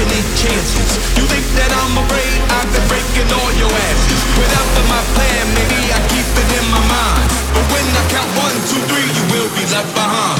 any chances. You think that I'm afraid? I've been breaking all your asses. Without my plan, maybe I keep it in my mind. But when I count one, two, three, you will be left behind.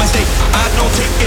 I don't take